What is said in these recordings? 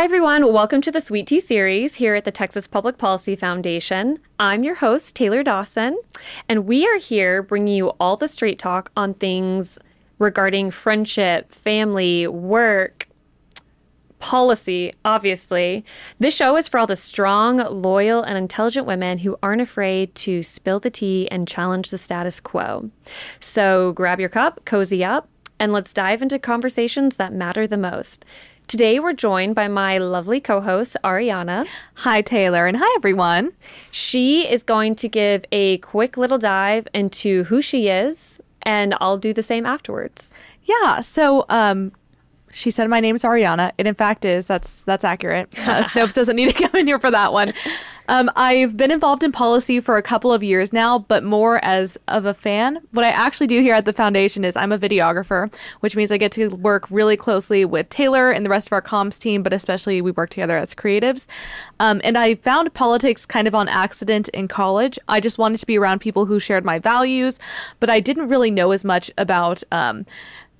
Hi, everyone. Welcome to the Sweet Tea series here at the Texas Public Policy Foundation. I'm your host, Taylor Dawson, and we are here bringing you all the straight talk on things regarding friendship, family, work, policy, obviously. This show is for all the strong, loyal, and intelligent women who aren't afraid to spill the tea and challenge the status quo. So grab your cup, cozy up, and let's dive into conversations that matter the most. Today, we're joined by my lovely co host, Ariana. Hi, Taylor, and hi, everyone. She is going to give a quick little dive into who she is, and I'll do the same afterwards. Yeah. So, um, she said my name's Ariana. It in fact is. That's that's accurate. Uh, Snopes doesn't need to come in here for that one. Um, I've been involved in policy for a couple of years now, but more as of a fan. What I actually do here at the foundation is I'm a videographer, which means I get to work really closely with Taylor and the rest of our comms team, but especially we work together as creatives. Um, and I found politics kind of on accident in college. I just wanted to be around people who shared my values, but I didn't really know as much about. Um,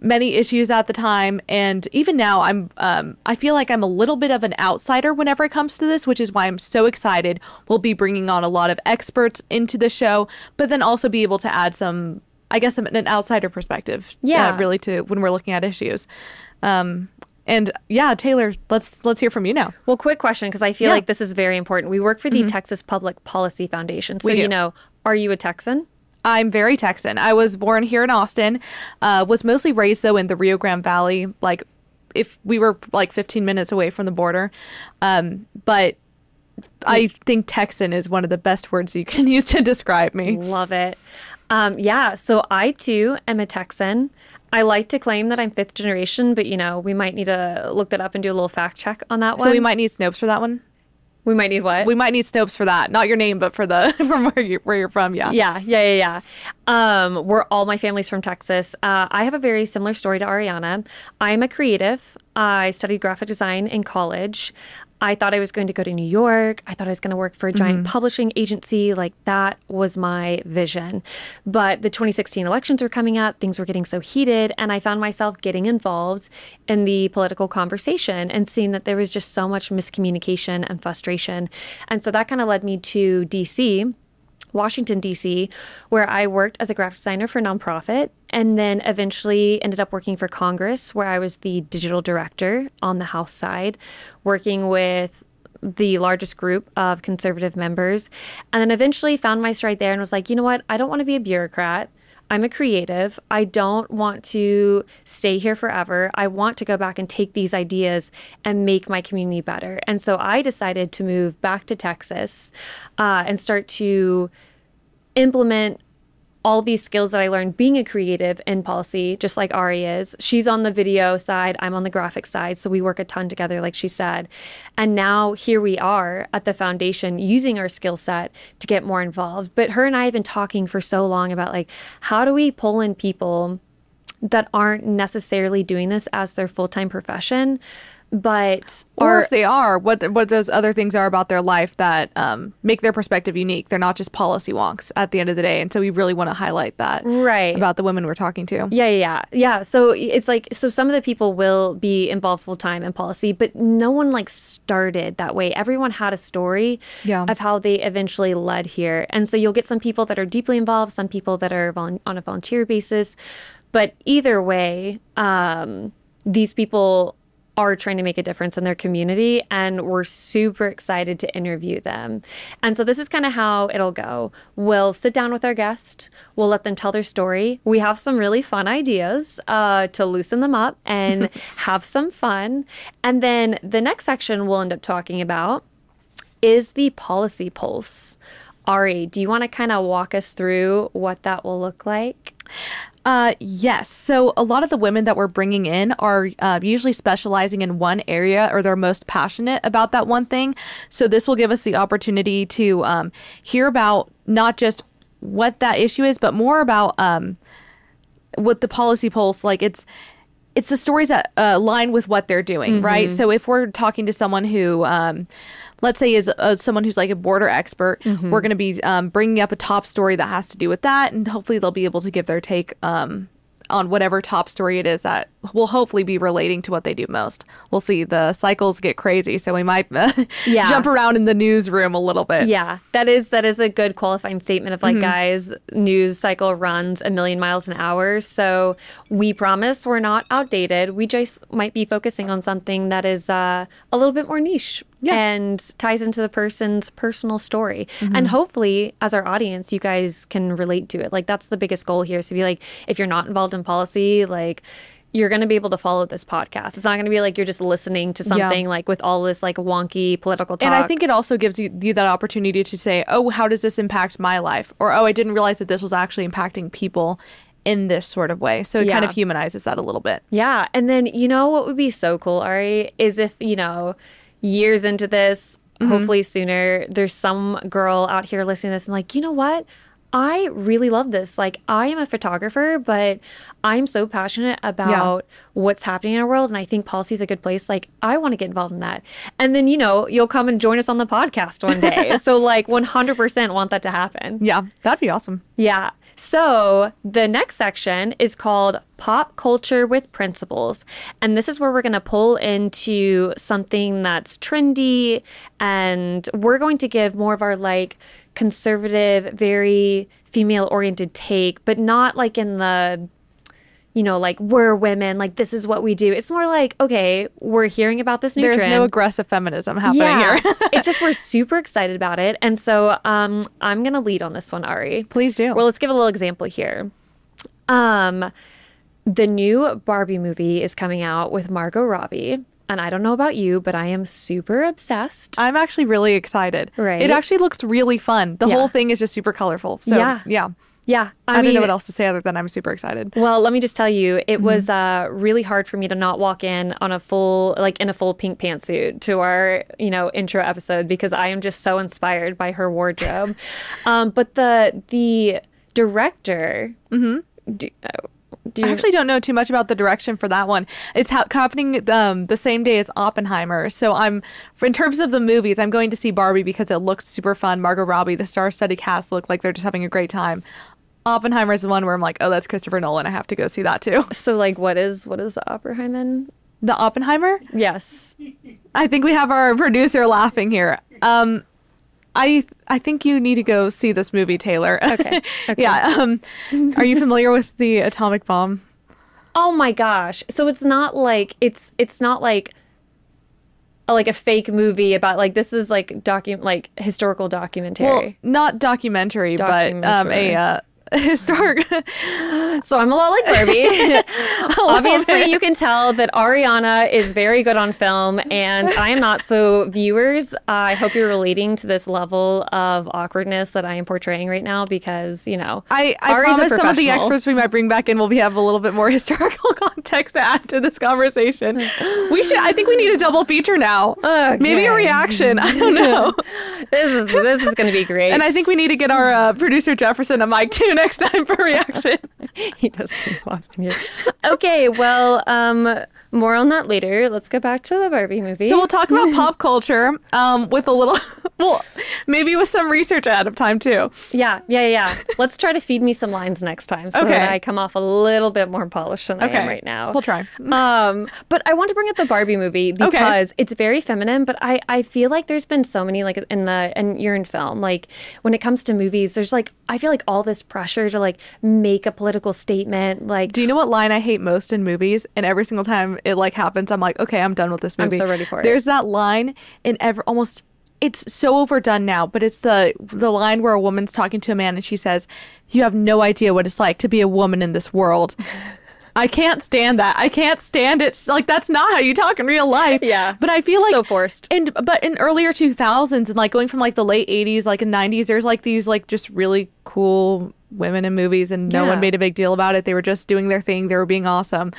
many issues at the time and even now i'm um, i feel like i'm a little bit of an outsider whenever it comes to this which is why i'm so excited we'll be bringing on a lot of experts into the show but then also be able to add some i guess an outsider perspective uh, Yeah. uh, really to when we're looking at issues um, and yeah taylor let's let's hear from you now Well, quick question because I feel Yeah. like this is very important. We work for the Texas Public Policy Foundation. So, you know, are you a Texan? I'm very Texan. I was born here in Austin. Uh, was mostly raised though in the Rio Grande Valley. Like, if we were like 15 minutes away from the border, um, but I think Texan is one of the best words you can use to describe me. Love it. Um, yeah, so I too am a Texan. I like to claim that I'm fifth generation, but you know, we might need to look that up and do a little fact check on that one. So we might need Snopes for that one. We might need what? We might need Snopes for that. Not your name, but for the from where you where you're from. Yeah. yeah, yeah, yeah, yeah. Um, we're all my family's from Texas. Uh, I have a very similar story to Ariana. I'm a creative. I studied graphic design in college. I thought I was going to go to New York. I thought I was going to work for a giant publishing agency. Like that was my vision. But the 2016 elections were coming up, things were getting so heated, and I found myself getting involved in the political conversation and seeing that there was just so much miscommunication and frustration. And so that kind of led me to DC. Washington, D.C., where I worked as a graphic designer for a nonprofit and then eventually ended up working for Congress, where I was the digital director on the House side, working with the largest group of conservative members. And then eventually found my stride there and was like, you know what? I don't want to be a bureaucrat. I'm a creative. I don't want to stay here forever. I want to go back and take these ideas and make my community better. And so I decided to move back to Texas uh, and start to implement all these skills that I learned being a creative in policy, just like Ari is. She's on the video side, I'm on the graphic side. So we work a ton together, like she said. And now here we are at the foundation using our skill set to get more involved. But her and I have been talking for so long about like, how do we pull in people that aren't necessarily doing this as their full time profession, but Or are if they are, what what those other things are about their life that um, make their perspective unique. They're not just policy wonks at the end of the day, and so we really want to highlight that Right. about the women we're talking to. Yeah, yeah, yeah. Yeah. So it's like, so some of the people will be involved full time in policy, but no one like started that way. Everyone had a story Yeah. of how they eventually led here. And so you'll get some people that are deeply involved, some people that are on a volunteer basis. But either way, um, these people are trying to make a difference in their community and we're super excited to interview them. And so this is kind of how it'll go. We'll sit down with our guest, we'll let them tell their story. We have some really fun ideas uh, to loosen them up and have some fun. And then the next section we'll end up talking about is the policy pulse. Ari, do you want to kind of walk us through what that will look like? Uh, yes. So a lot of the women that we're bringing in are uh, usually specializing in one area or they're most passionate about that one thing. So this will give us the opportunity to um, hear about not just what that issue is, but more about um, what the policy pulse like. It's it's the stories that uh, align with what they're doing, right? So if we're talking to someone who, um, let's say, is uh, someone who's like a border expert, we're going to be um, bringing up a top story that has to do with that, and hopefully they'll be able to give their take um, on whatever top story it is that will hopefully be relating to what they do most. We'll see. The cycles get crazy, so we might Yeah. jump around in the newsroom a little bit. Yeah, that is that is a good qualifying statement of like, Mm-hmm. guys, news cycle runs a million miles an hour. So we promise we're not outdated. We just might be focusing on something that is uh, a little bit more niche Yeah. and ties into the person's personal story. Mm-hmm. And hopefully, as our audience, you guys can relate to it. Like that's the biggest goal here. Is to be like, if you're not involved in policy, like. You're going to be able to follow this podcast. It's not going to be like you're just listening to something like with all this like wonky political talk. And I think it also gives you, you that opportunity to say, oh, how does this impact my life? Or, oh, I didn't realize that this was actually impacting people in this sort of way. So it kind of humanizes that a little bit. Yeah. And then, you know what would be so cool, Ari, is if, you know, years into this, Mm-hmm. hopefully sooner, there's some girl out here listening to this and like, you know what? I really love this. Like, I am a photographer, but I'm so passionate about what's happening in our world. And I think policy is a good place. Like, I want to get involved in that. And then, you know, you'll come and join us on the podcast one day. so, like, 100% want that to happen. Yeah, that'd be awesome. Yeah. So the next section is called Pop Culture with Principles. And this is where we're going to pull into something that's trendy. And we're going to give more of our like conservative, very female oriented take, but not like in the you know, like we're women, like this is what we do. It's more like, okay, we're hearing about this new There's trend no aggressive feminism happening yeah. here. it's just we're super excited about it. And so um I'm gonna lead on this one, Ari. Please do. Well, let's give a little example here. Um the new Barbie movie is coming out with Margot Robbie. And I don't know about you, but I am super obsessed. I'm actually really excited. Right? It actually looks really fun. The Yeah. whole thing is just super colorful. So, Yeah. yeah. Yeah. I, I, don't know what else to say other than I'm super excited. Well, let me just tell you, Mm-hmm. it was uh, really hard for me to not walk in on a full, like in a full pink pantsuit to our, you know, intro episode because I am just so inspired by her wardrobe. um, but the the director, mm-hmm. do, uh, do I you, actually don't know too much about the direction for that one. It's ha- happening um, the same day as Oppenheimer. So I'm, in terms of the movies, I'm going to see Barbie because it looks super fun. Margot Robbie, the star-studded cast look like they're just having a great time. Oppenheimer is the one where I'm like, oh, that's Christopher Nolan. I have to go see that too. so like what is what is the Oppenheimer? The Oppenheimer. Yes. I think we have our producer laughing here. Um, I I think you need to go see this movie, Taylor. Okay, okay. yeah. Um, are you familiar with the atomic bomb? Oh my gosh. So it's not like it's it's not like a, like a fake movie about like this is like docu like historical documentary. Well, not documentary, but um, a uh, historic. So I'm a lot like Barbie. Obviously, you can tell that Ariana is very good on film, and I am not. So, viewers, I hope you're relating to this level of awkwardness that I am portraying right now because, you know, I, I Ari's a promise some of the experts we might bring back in will be have a little bit more historical context to add to this conversation. We should. I think we need a double feature now. Maybe a reaction. I don't know. This is this is going to be great. and I think we need to get our uh, producer Jefferson a mic too next time for reaction. he does keep walking here. Okay, well, um, more on that later. Let's go back to the Barbie movie. So we'll talk about pop culture um, with a little, well, maybe with some research ahead of time too. yeah, yeah, yeah. Let's try to feed me some lines next time so Okay. that I come off a little bit more polished than I am right now. We'll try. um, but I want to bring up the Barbie movie because it's very feminine. But I, I feel like there's been so many like in the and you're in film like when it comes to movies, there's like I feel like all this pressure to like make a political statement. Like Do you know what line I hate most in movies? And every single time it like happens, I'm like, okay, I'm done with this movie. I'm so ready for it. There's that line in every almost. It's so overdone now, but it's the the line where a woman's talking to a man and she says, "You have no idea what it's like to be a woman in this world." I can't stand that. I can't stand it. It's Like that's not how you talk in real life. Yeah. But I feel like So forced. And but in earlier 2000s and like going from like the late 80s like in 90s there's like these like just really cool women in movies and no Yeah. one made a big deal about it. They were just doing their thing. They were being awesome.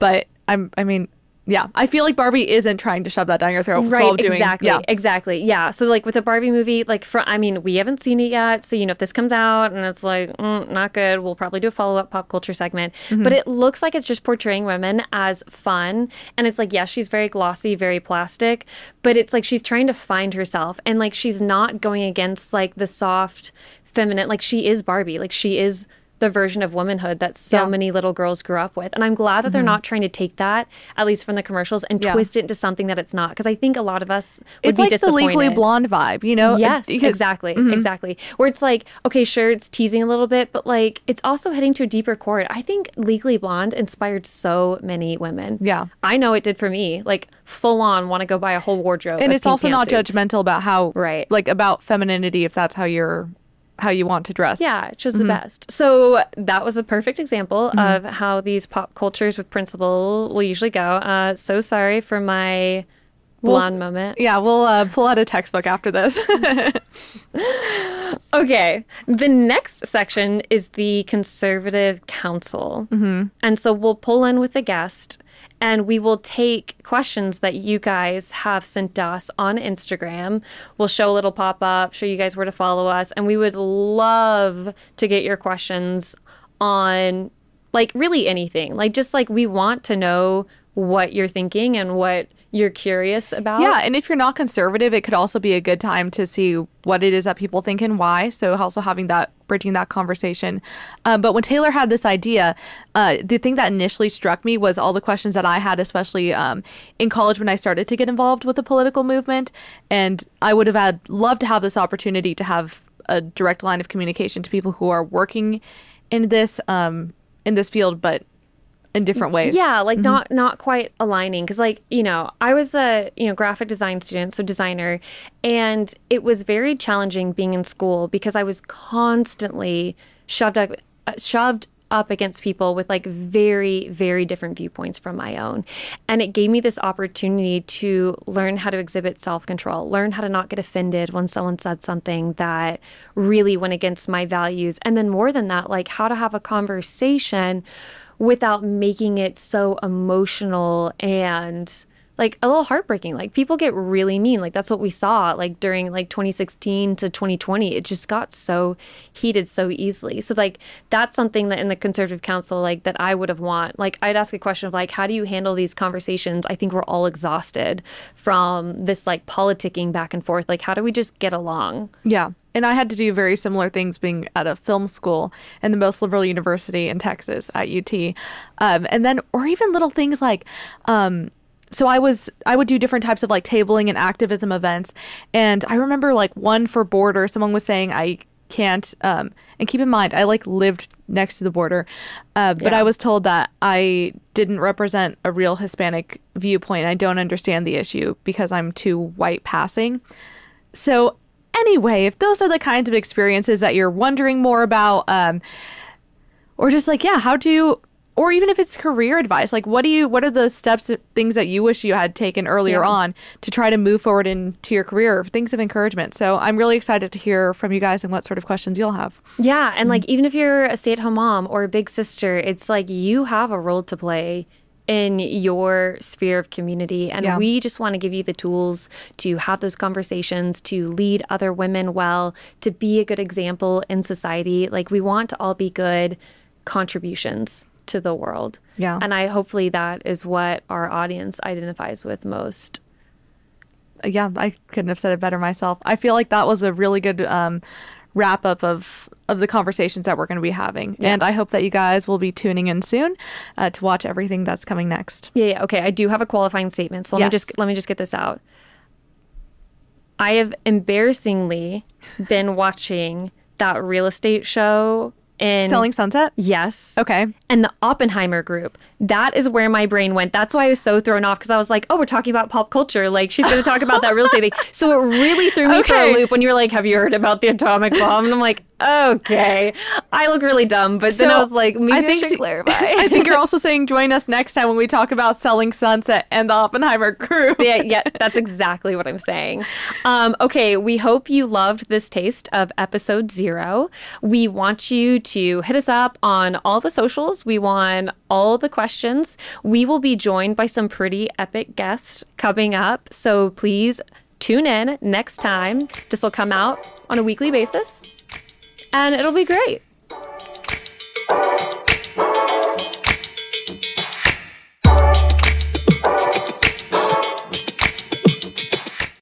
But I'm I mean, yeah. I feel like Barbie isn't trying to shove that down your throat Right, while doing exactly, yeah. exactly, yeah. So like with the Barbie movie, like for I mean, we haven't seen it yet, so you know if this comes out and it's like mm, not good, we'll probably do a follow up pop culture segment. Mm-hmm. But it looks like it's just portraying women as fun, and it's like yes, she's very glossy, very plastic, but it's like she's trying to find herself, and like she's not going against like the soft, feminine. Like she is Barbie, like she is the version of womanhood that so Yeah. Mm-hmm. many little girls grew up with. And I'm glad that they're not trying to take that, at least from the commercials, and Yeah. twist it into something that it's not. Because I think a lot of us would It's be like the. Legally Blonde vibe, you know? Yes, Because- exactly, exactly. Where it's like, okay, sure, it's teasing a little bit, but like it's also heading to a deeper chord. I think Legally Blonde inspired so many women. Yeah. I know it did for me. Like full on, want to go buy a whole wardrobe. and it's also not pantsuits. judgmental about how Right. like about femininity if that's how you're how you want to dress Yeah, it's just Mm-hmm. the best. So that was a perfect example of how these pop cultures with principle will usually go. Uh, so sorry for my blonde moment. yeah we'll uh, pull out a textbook after this Okay. The next section is the conservative council. Mm-hmm. And so we'll pull in with a guest and we will take questions that you guys have sent us on Instagram. We'll show a little pop up, show you guys where to follow us. And we would love to get your questions on like really anything. Like just like we want to know what you're thinking and what you're curious about. yeah and if you're not conservative it could also be a good time to see what it is that people think and why. So also having that bridging that conversation. Um, but when taylor had this idea uh, the thing that initially struck me was all the questions that i had especially um, in college when i started to get involved with the political movement. And i would have had loved to have this opportunity to have a direct line of communication to people who are working in this um, in this field but in different ways. Yeah, like not not quite aligning because like, you know, I was a, you know, graphic design student, so designer, and it was very challenging being in school because I was constantly shoved up uh, shoved up against people with like very very different viewpoints from my own. And it gave me this opportunity to learn how to exhibit self-control, learn how to not get offended when someone said something that really went against my values, and then more than that, like how to have a conversation without making it so emotional and like a little heartbreaking. Like people get really mean. Like that's what we saw like during like 2016 to 2020. It just got so heated so easily. So like that's something that in the conservative council like that I would have want. Like I'd ask a question of like how do you handle these conversations? I think we're all exhausted from this like politicking back and forth. Like how do we just get along? Yeah. And I had to do very similar things being at a film school in the most liberal university in Texas at UT. Um, and then, or even little things like, um, so I was, I would do different types of like tabling and activism events. And I remember like one for border, someone was saying, I can't, um, and keep in mind, I like lived next to the border. Uh, but Yeah. I was told that I didn't represent a real Hispanic viewpoint. I don't understand the issue because I'm too white passing. So, anyway, if those are the kinds of experiences that you're wondering more about, um, or just like, yeah, how do, you, or even if it's career advice, like what do you, what are the steps, things that you wish you had taken earlier Yeah. on to try to move forward into your career, things of encouragement. So, I'm really excited to hear from you guys and what sort of questions you'll have. Yeah, and like even if you're a stay-at-home mom or a big sister, it's like you have a role to play in your sphere of community and Yeah. we just want to give you the tools to have those conversations to lead other women well to be a good example in society like we want to all be good contributions to the world Yeah. and i hopefully that is what our audience identifies with most yeah, I couldn't have said it better myself. I feel like that was a really good um, wrap up of of the conversations that we're going to be having, and I hope that you guys will be tuning in soon uh, to watch everything that's coming next. Yeah, yeah. Okay, I do have a qualifying statement. So let me just let me just get this out. I have embarrassingly been watching that real estate show in Selling Sunset. Yes. Okay. And the Oppenheimer group. That is where my brain went. That's why I was so thrown off because I was like, oh, we're talking about pop culture. Like, she's going to talk about that real estate thing. So it really threw me for a loop when you were like, have you heard about the atomic bomb? And I'm like, okay. I look really dumb. But then I was like, maybe I, I think should she- clarify. I think you're also saying join us next time when we talk about Selling Sunset and the Oppenheimer group. yeah, yeah, that's exactly what I'm saying. Um, okay, we hope you loved this taste of episode zero. We want you to hit us up on all the socials. We want all the questions. We will be joined by some pretty epic guests coming up. So please tune in next time. This will come out on a weekly basis and it'll be great.